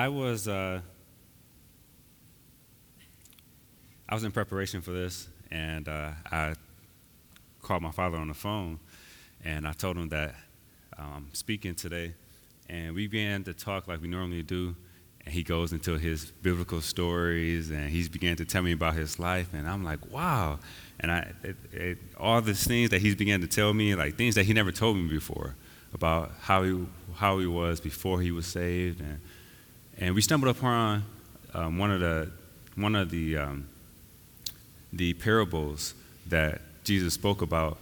I was uh, I was in preparation for this, and uh, I called my father on the phone, and I told him that um, I'm speaking today, and we began to talk like we normally do. And he goes into his biblical stories, and he's began to tell me about his life, and I'm like, wow. And I, it, it, all these things that he's began to tell me, like things that he never told me before, about how he how he was before he was saved, and and we stumbled upon um, one of the one of the um, the parables that Jesus spoke about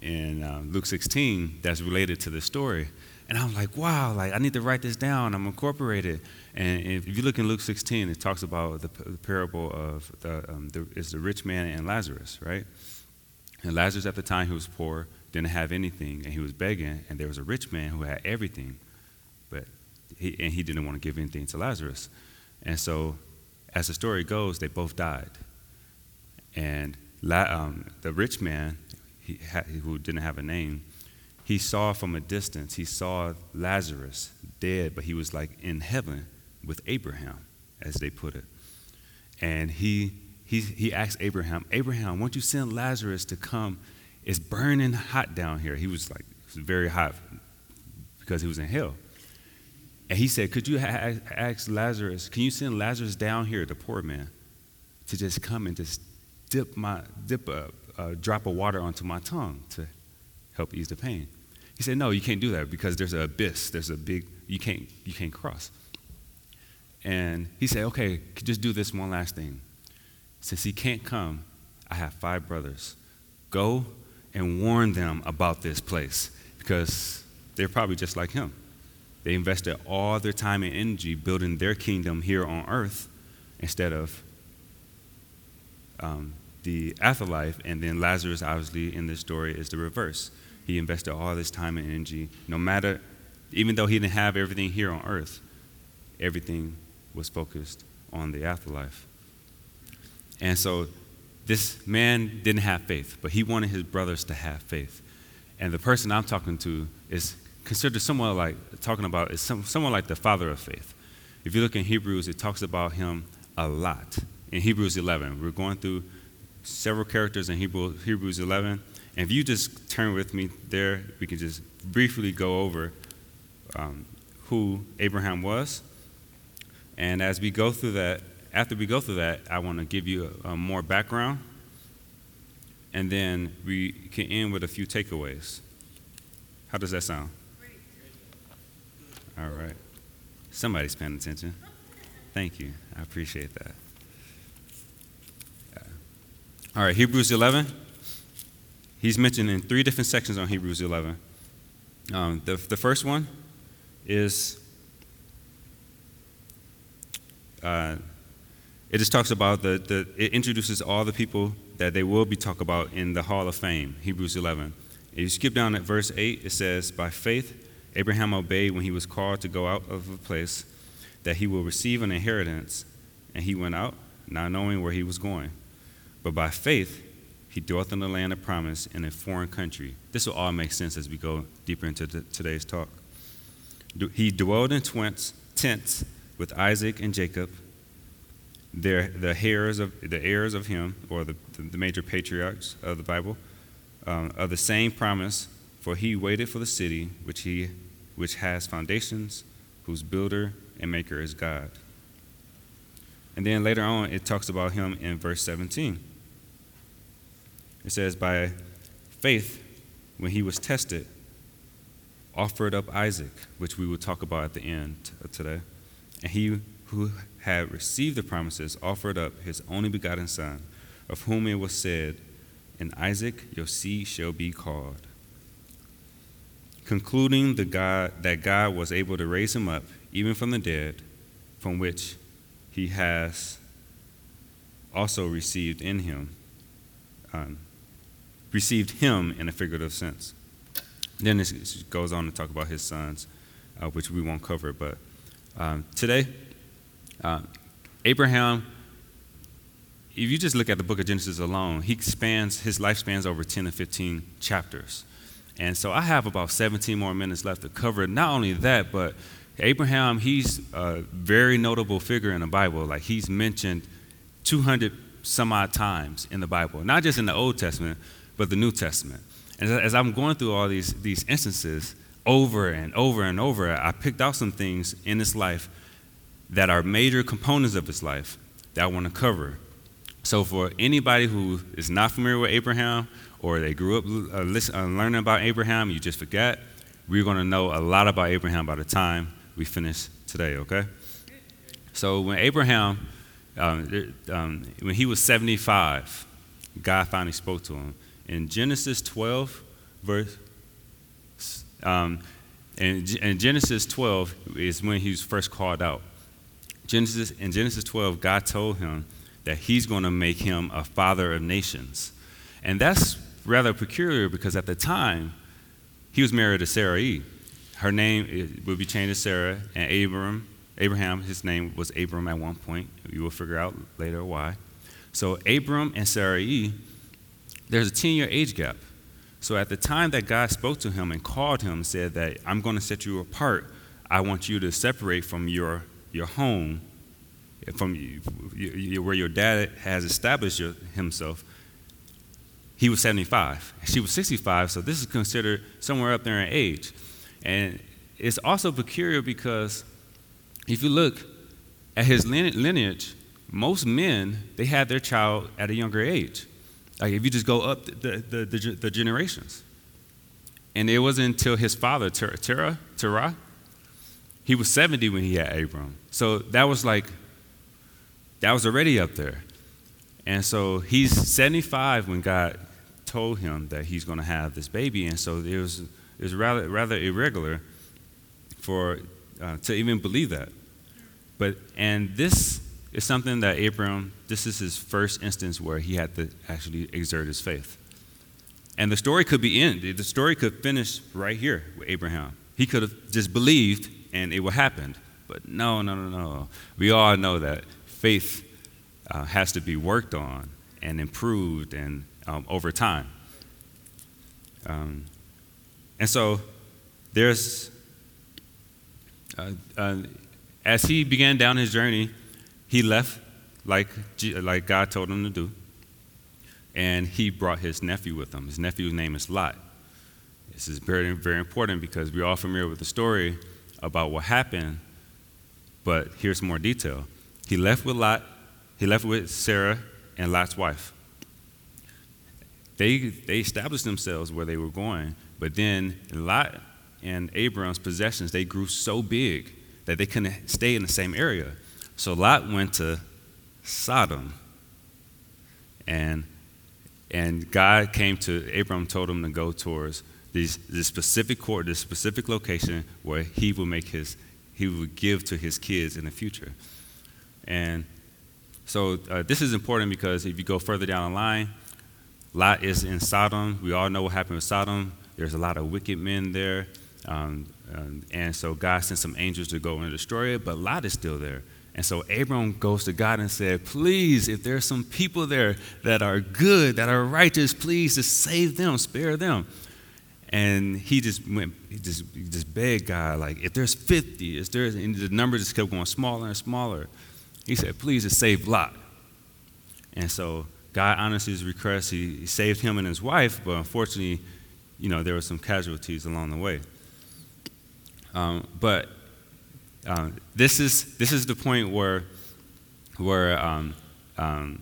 in uh, Luke 16 that's related to this story. And I'm like, wow, like I need to write this down. I'm incorporated. And if you look in Luke 16, it talks about the, the parable of the, um, the, it's the rich man and Lazarus, right? And Lazarus at the time he was poor, didn't have anything, and he was begging. And there was a rich man who had everything, he, and he didn't want to give anything to Lazarus. And so, as the story goes, they both died. And um, the rich man, who didn't have a name, he saw from a distance, he saw Lazarus dead, but he was like in heaven with Abraham, as they put it. And he, he, he asked Abraham, Abraham, won't you send Lazarus to come? It's burning hot down here. He was like, was very hot because he was in hell. And he said, Could you ha- ask Lazarus, can you send Lazarus down here, the poor man, to just come and just dip, my, dip a, a drop of water onto my tongue to help ease the pain? He said, No, you can't do that because there's an abyss. There's a big, you can't, you can't cross. And he said, Okay, just do this one last thing. Since he can't come, I have five brothers. Go and warn them about this place because they're probably just like him. They invested all their time and energy building their kingdom here on earth instead of um, the afterlife. And then Lazarus, obviously, in this story, is the reverse. He invested all this time and energy, no matter, even though he didn't have everything here on earth, everything was focused on the afterlife. And so this man didn't have faith, but he wanted his brothers to have faith. And the person I'm talking to is considered someone like talking about is some, someone like the father of faith. If you look in Hebrews, it talks about him a lot. In Hebrews 11, we're going through several characters in Hebrew, Hebrews 11. And if you just turn with me there, we can just briefly go over um, who Abraham was. And as we go through that, after we go through that, I want to give you a, a more background. And then we can end with a few takeaways. How does that sound? All right. Somebody's paying attention. Thank you. I appreciate that. All right, Hebrews 11. He's mentioned in three different sections on Hebrews 11. Um, the, the first one is uh, it just talks about the, the, it introduces all the people that they will be talked about in the Hall of Fame, Hebrews 11. If you skip down at verse 8, it says, By faith, Abraham obeyed when he was called to go out of a place that he will receive an inheritance, and he went out, not knowing where he was going. But by faith, he dwelt in the land of promise in a foreign country. This will all make sense as we go deeper into today's talk. He dwelled in tents with Isaac and Jacob, their, the heirs of the heirs of him, or the, the major patriarchs of the Bible, um, of the same promise. For he waited for the city which he which has foundations, whose builder and maker is God. And then later on, it talks about him in verse 17. It says, By faith, when he was tested, offered up Isaac, which we will talk about at the end uh, today. And he who had received the promises offered up his only begotten Son, of whom it was said, In Isaac your seed shall be called. Concluding the God, that God was able to raise him up, even from the dead, from which he has also received in him, um, received him in a figurative sense. Then it goes on to talk about his sons, uh, which we won't cover. But um, today, uh, Abraham, if you just look at the book of Genesis alone, he spans his life spans over 10 to 15 chapters. And so I have about 17 more minutes left to cover. Not only that, but Abraham, he's a very notable figure in the Bible. Like he's mentioned 200 some odd times in the Bible, not just in the Old Testament, but the New Testament. And as I'm going through all these, these instances over and over and over, I picked out some things in his life that are major components of his life that I want to cover. So, for anybody who is not familiar with Abraham or they grew up uh, listen, uh, learning about Abraham, you just forget, we're going to know a lot about Abraham by the time we finish today, okay? So, when Abraham, um, um, when he was 75, God finally spoke to him. In Genesis 12, verse, um, and, and Genesis 12 is when he was first called out. Genesis, in Genesis 12, God told him that he's going to make him a father of nations. And that's rather peculiar because at the time, he was married to Sarai. Her name would be changed to Sarah, and Abram, Abraham, his name was Abram at one point. You will figure out later why. So Abram and Sarai, there's a 10 year age gap. So at the time that God spoke to him and called him, said that I'm going to set you apart. I want you to separate from your your home, from where your dad has established your, himself, he was 75. She was 65, so this is considered somewhere up there in age. And it's also peculiar because if you look at his lineage, most men, they had their child at a younger age. Like if you just go up the, the, the, the generations. And it wasn't until his father, Terah, Terah, he was 70 when he had Abram. So that was like, that was already up there. And so he's 75 when God told him that he's going to have this baby. And so it was, it was rather, rather irregular for, uh, to even believe that. But, and this is something that Abram, this is his first instance where he had to actually exert his faith. And the story could be ended. The story could finish right here with Abraham. He could have just believed and it would happen. But no, no, no, no. We all know that faith uh, has to be worked on and improved and um, over time. Um, and so there's, uh, uh, as he began down his journey, he left like, like God told him to do. And he brought his nephew with him. His nephew's name is Lot. This is very, very important because we're all familiar with the story about what happened, but here's more detail. He left with Lot, he left with Sarah and Lot's wife. They, they established themselves where they were going, but then Lot and Abram's possessions, they grew so big that they couldn't stay in the same area. So Lot went to Sodom. And, and God came to Abram, told him to go towards this, this specific court, this specific location where he will make his, he will give to his kids in the future. And so uh, this is important because if you go further down the line, Lot is in Sodom. We all know what happened with Sodom. There's a lot of wicked men there. Um, um, and so God sent some angels to go and destroy it, but Lot is still there. And so Abram goes to God and said, Please, if there's some people there that are good, that are righteous, please just save them, spare them. And he just went, he just, he just begged God, like, if there's 50, if there's, and the number just kept going smaller and smaller. He said, please just save Lot. And so God honored his request. He, he saved him and his wife, but unfortunately, you know, there were some casualties along the way. Um, but um, this is this is the point where where um, um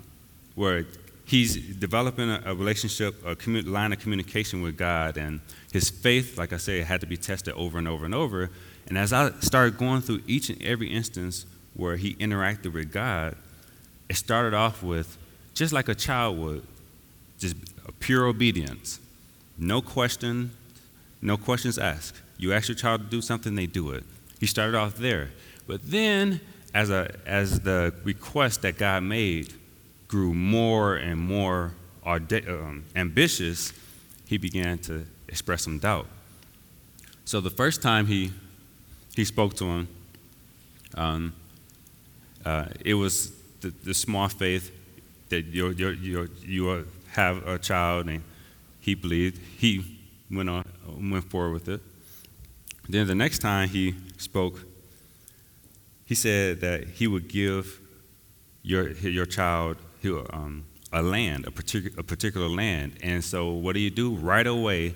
where he's developing a, a relationship, a commu- line of communication with God, and his faith, like I said, had to be tested over and over and over. And as I started going through each and every instance where he interacted with God, it started off with just like a child would, just pure obedience, no question, no questions asked. You ask your child to do something, they do it. He started off there. But then, as, a, as the request that God made grew more and more um, ambitious, he began to express some doubt. So the first time he, he spoke to him, um, uh, it was the, the, small faith that you you you have a child, and he believed. He went on, went forward with it. Then the next time he spoke, he said that he would give your your child um, a land, a particular a particular land. And so, what do you do? Right away,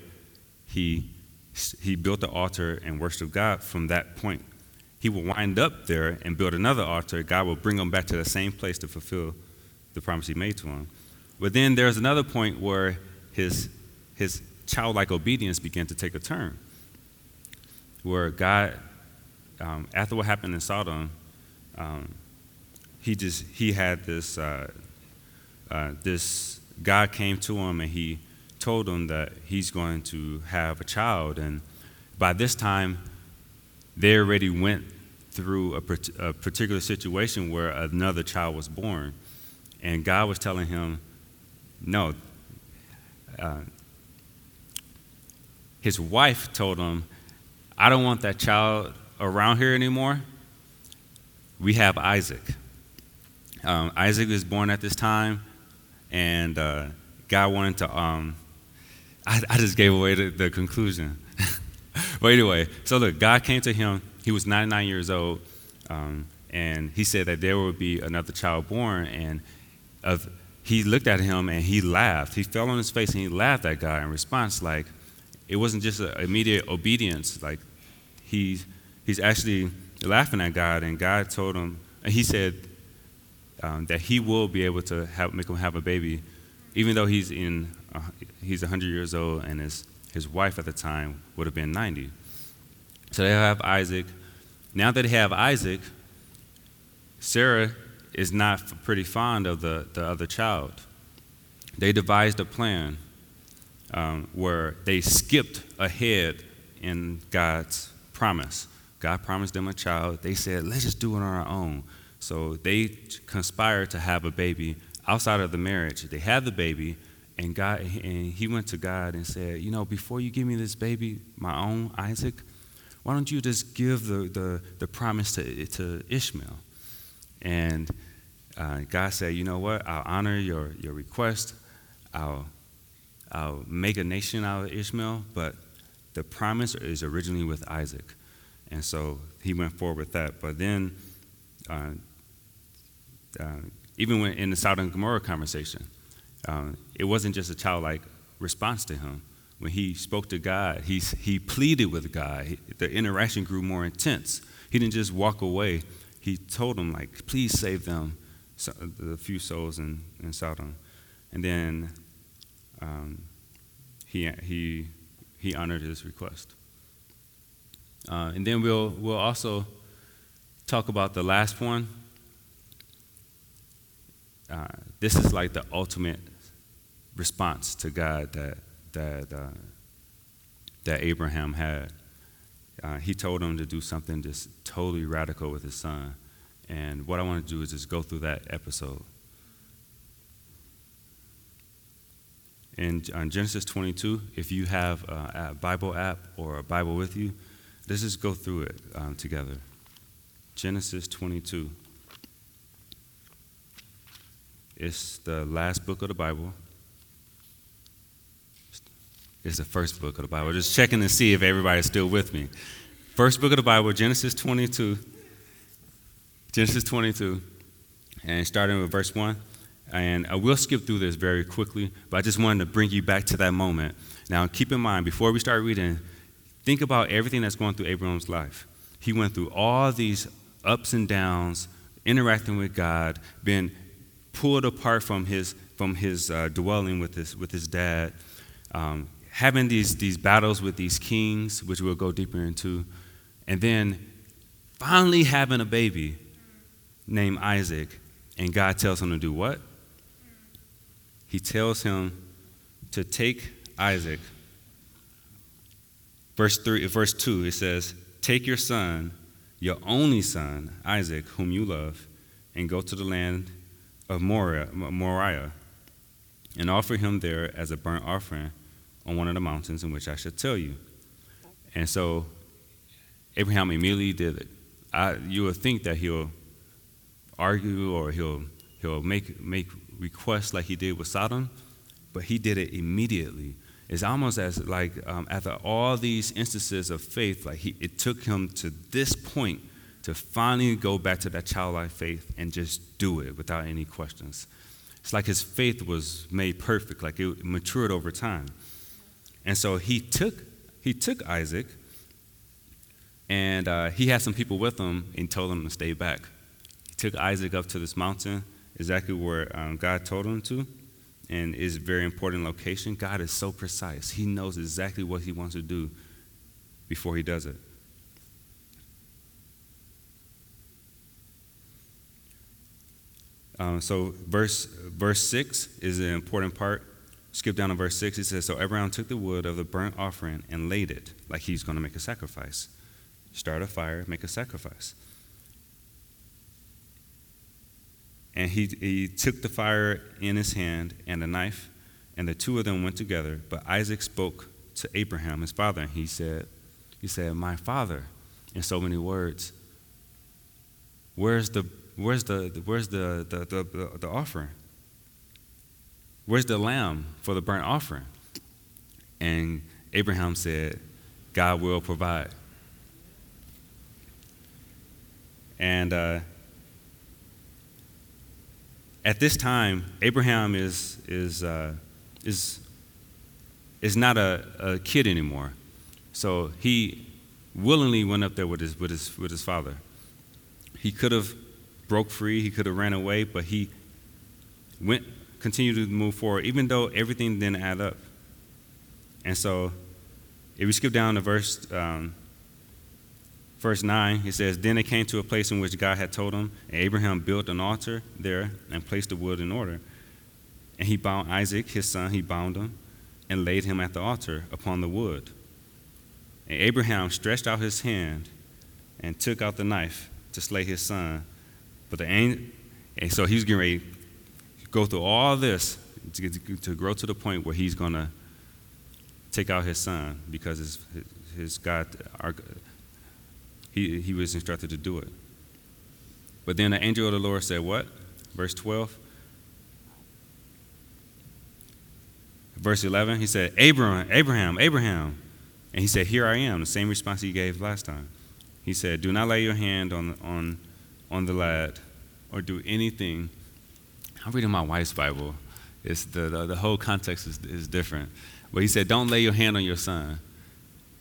he he built the altar and worshiped God from that point. He will wind up there and build another altar. God will bring him back to the same place to fulfill the promise he made to him. But then there's another point where his his childlike obedience began to take a turn where God, um, after what happened in Sodom, um, he just he had this uh, uh, this God came to him and he told him that he's going to have a child, and by this time, they already went through a, a particular situation where another child was born, and God was telling him, no. Uh, his wife told him, I don't want that child around here anymore. We have Isaac. Um, Isaac was born at this time, and uh, God wanted to. Um, I, I, just gave away the, the conclusion. but anyway, so look, God came to him. He was 99 years old, um, and he said that there would be another child born. And of, he looked at him and he laughed. He fell on his face and he laughed at God in response, like it wasn't just immediate obedience. Like he's, he's actually laughing at God, and God told him, and he said um, that he will be able to have, make him have a baby, even though he's in, uh, he's 100 years old, and his, his wife at the time would have been 90. So they have Isaac. Now that they have Isaac, Sarah is not pretty fond of the, the other child. They devised a plan um, where they skipped ahead in God's promise. God promised them a child. They said, let's just do it on our own. So they conspired to have a baby outside of the marriage. They had the baby, and God and he went to God and said, you know, before you give me this baby, my own Isaac, why don't you just give the, the, the promise to, to Ishmael? And uh, God said, you know what? I'll honor your, your request. I'll, I'll make a nation out of Ishmael, but the promise is originally with Isaac. And so he went forward with that. But then, uh, uh, even when in the Sodom and Gomorrah conversation, uh, it wasn't just a childlike response to him. When he spoke to God, he, he pleaded with God. He, the interaction grew more intense. He didn't just walk away. He told him, like, please save them, the few souls in, in Sodom. And then um, he, he he honored his request. Uh, and then we'll, we'll also talk about the last one. Uh, this is like the ultimate response to God that, that, uh, that Abraham had. Uh, he told him to do something just totally radical with his son. And what I want to do is just go through that episode. in Genesis 22, if you have a, Bible app or a Bible with you, let's just go through it um, together. Genesis 22. It's the last book of the Bible. It's the first book of the Bible. Just checking to see if everybody's still with me. First book of the Bible, Genesis 22. Genesis 22. And starting with verse 1. And I will skip through this very quickly, but I just wanted to bring you back to that moment. Now, keep in mind, before we start reading, think about everything that's going through Abraham's life. He went through all these ups and downs, interacting with God, being pulled apart from his, from his uh, dwelling with his, with his dad, um, having these, these battles with these kings, which we'll go deeper into, and then finally having a baby named Isaac. And God tells him to do what? he tells him to take Isaac verse three, verse two, it says, "Take your son, your only son, Isaac, whom you love, and go to the land of Moriah, Moriah, and offer him there as a burnt offering on one of the mountains in which I shall tell you." And so Abraham immediately did it. I, you would think that he'll argue or he'll he'll make make requests like he did with Sodom, but he did it immediately. It's almost as like um, after all these instances of faith, like he, it took him to this point to finally go back to that childlike faith and just do it without any questions. It's like his faith was made perfect, like it matured over time. And so he took he took Isaac, and uh, he had some people with him and told them to stay back. He took Isaac up to this mountain, exactly where um, God told him to and is a very important location, God is so precise. He knows exactly what he wants to do before he does it. Um, so verse verse six is an important part. Skip down to verse six. It says, "So Abraham took the wood of the burnt offering and laid it, like he's going to make a sacrifice. Start a fire, make a sacrifice. And he, he took the fire in his hand and a knife, and the two of them went together. But Isaac spoke to Abraham, his father, and he said, he said, My father, in so many words. Where's the where's the where's the the, the, the offering? Where's the lamb for the burnt offering? And Abraham said, God will provide. And uh, at this time, Abraham is, is, uh, is, is not a, a kid anymore. So he willingly went up there with his, with his, with his father. He could have broke free, he could have ran away, but he went, continued to move forward, even though everything didn't add up. And so, if we skip down to verse um, verse 9, it says, Then it came to a place in which God had told him, and Abraham built an altar there and placed the wood in order. And he bound Isaac, his son, he bound him and laid him at the altar upon the wood. And Abraham stretched out his hand and took out the knife to slay his son. But the angel, and so he was getting ready go through all this to, get, to grow to the point where he's going to take out his son because his, his God, our, he, he was instructed to do it. But then the angel of the Lord said, What? Verse 12. Verse 11, he said, Abraham, Abraham, Abraham. And he said, Here I am, the same response he gave last time. He said, Do not lay your hand on, on, on the lad or do anything. I'm reading my wife's Bible. It's the, the, the whole context is, is different. But he said, Don't lay your hand on your son.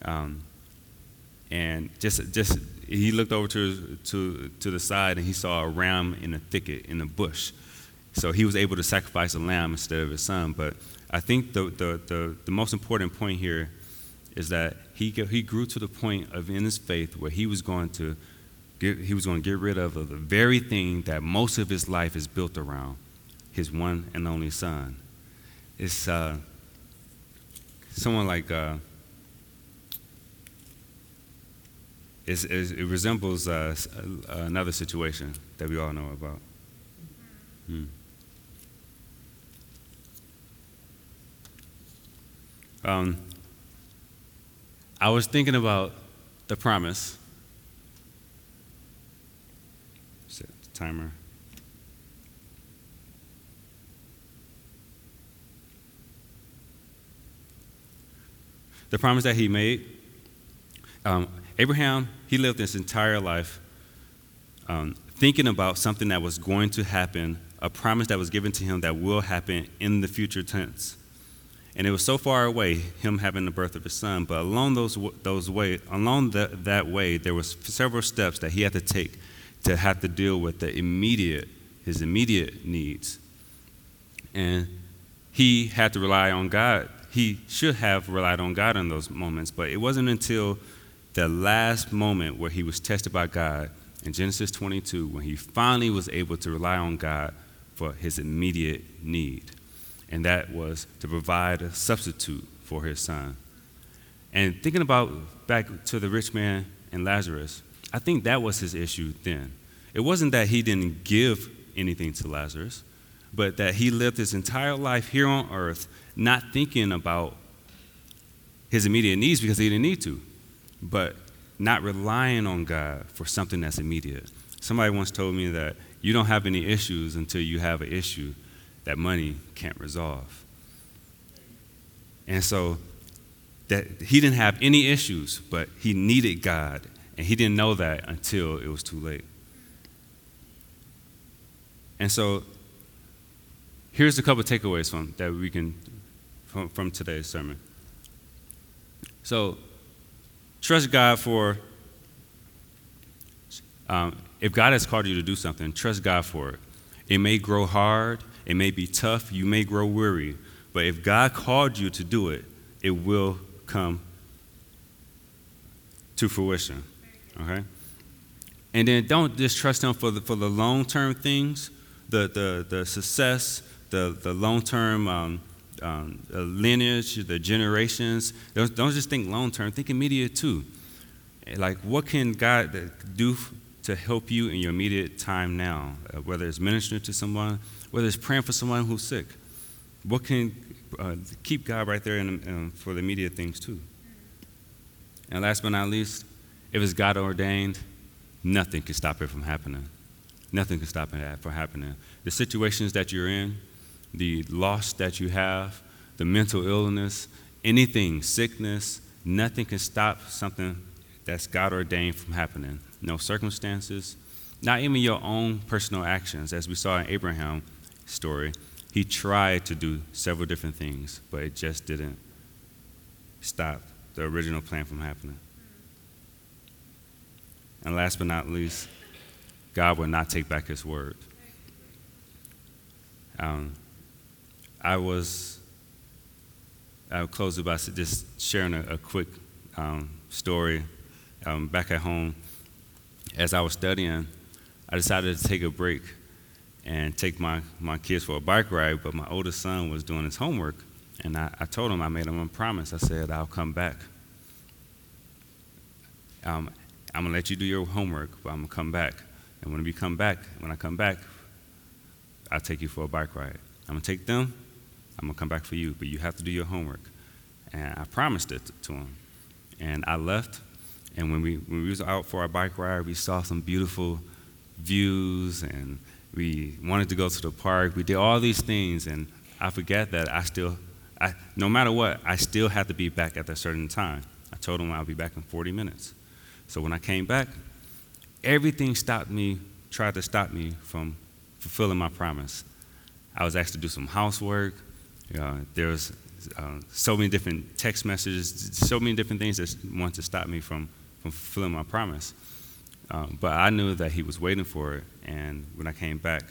Um, and just just he looked over to to to the side and he saw a ram in a thicket in a bush. So he was able to sacrifice a lamb instead of his son. But I think the the the, the most important point here is that he he grew to the point of in his faith where he was going to get, he was going to get rid of the very thing that most of his life is built around, his one and only son. It's uh, someone like. Uh, it's, it's, it resembles uh, another situation that we all know about. Hmm. Um, I was thinking about the promise. Set the timer. The promise that he made. Um, Abraham, he lived his entire life um, thinking about something that was going to happen, a promise that was given to him that will happen in the future tense. And it was so far away, him having the birth of his son. But along those, those way, along the, that way, there was several steps that he had to take to have to deal with the immediate, his immediate needs. And he had to rely on God. He should have relied on God in those moments, but it wasn't until the last moment where he was tested by God in Genesis 22 when he finally was able to rely on God for his immediate need. And that was to provide a substitute for his son. And thinking about back to the rich man and Lazarus, I think that was his issue then. It wasn't that he didn't give anything to Lazarus, but that he lived his entire life here on earth not thinking about his immediate needs because he didn't need to, but not relying on God for something that's immediate. Somebody once told me that you don't have any issues until you have an issue that money can't resolve. And so that he didn't have any issues, but he needed God, and he didn't know that until it was too late. And so here's a couple takeaways from that we can from, from today's sermon. So trust God for um, if God has called you to do something, trust God for it. It may grow hard, it may be tough, you may grow weary, but if God called you to do it, it will come to fruition. Okay? And then don't just trust Him for the, for the long term things, the, the, the success, the, the long term um, um, lineage, the generations. Don't, don't just think long term, think immediate too. Like, what can God do to help you in your immediate time now? Uh, whether it's ministering to someone, whether it's praying for someone who's sick. What can uh, keep God right there in, for the immediate things too? And last but not least, if it's God ordained, nothing can stop it from happening. Nothing can stop it from happening. The situations that you're in, the loss that you have, the mental illness, anything, sickness, nothing can stop something that's God ordained from happening. No circumstances, not even your own personal actions. As we saw in Abraham's story, he tried to do several different things, but it just didn't stop the original plan from happening. And last but not least, God will not take back his word. Um, I was, I'll close it by just sharing a, a quick um, story. Um, back at home, as I was studying, I decided to take a break and take my, my kids for a bike ride, but my oldest son was doing his homework, and I, I told him, I made him a promise. I said, I'll come back. Um, I'm to let you do your homework, but I'm to come back. And when we come back, when I come back, I'll take you for a bike ride. I'm to take them, I'm going to come back for you, but you have to do your homework. And I promised it to him. And I left, and when we, when we was out for our bike ride, we saw some beautiful views, and we wanted to go to the park. We did all these things, and I forget that I still, I, no matter what, I still had to be back at a certain time. I told him I'll be back in 40 minutes. So when I came back, everything stopped me, tried to stop me from fulfilling my promise. I was asked to do some housework. Uh, there was uh, so many different text messages, so many different things that wanted to stop me from, from fulfilling my promise. Um, but I knew that he was waiting for it, and when I came back,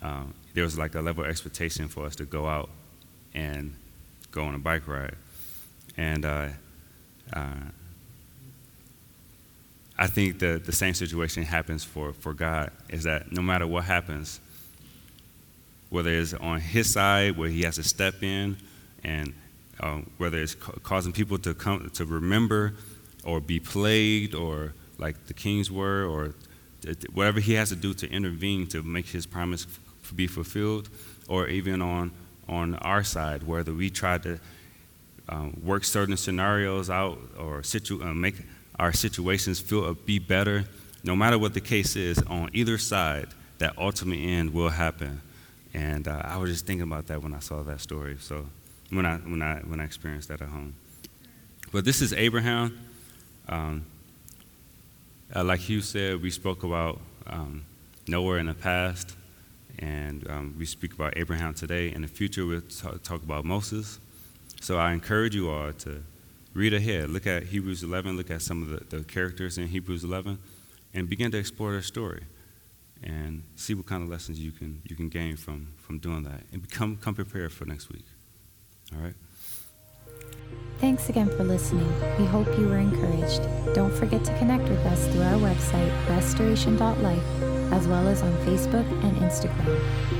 um, there was like a level of expectation for us to go out and go on a bike ride. And uh, uh, I think the, the same situation happens for, for God, is that no matter what happens, whether it's on his side where he has to step in and uh, whether it's ca- causing people to come to remember or be plagued or like the kings were or whatever he has to do to intervene to make his promise f- be fulfilled or even on on our side whether we try to um, work certain scenarios out or situ- uh, make our situations feel uh, be better no matter what the case is on either side that ultimate end will happen and uh, I was just thinking about that when I saw that story. So when I when I when I experienced that at home. But this is Abraham. Um, uh, like Hugh said, we spoke about um, in the past, and um, we speak about Abraham today. In the future, we'll talk, talk about Moses. So I encourage you all to read ahead. Look at Hebrews 11. Look at some of the, the characters in Hebrews 11, and begin to explore their story and see what kind of lessons you can you can gain from from doing that and become come prepared for next week all right Thanks again for listening. We hope you were encouraged. Don't forget to connect with us through our website, restoration.life, as well as on Facebook and Instagram.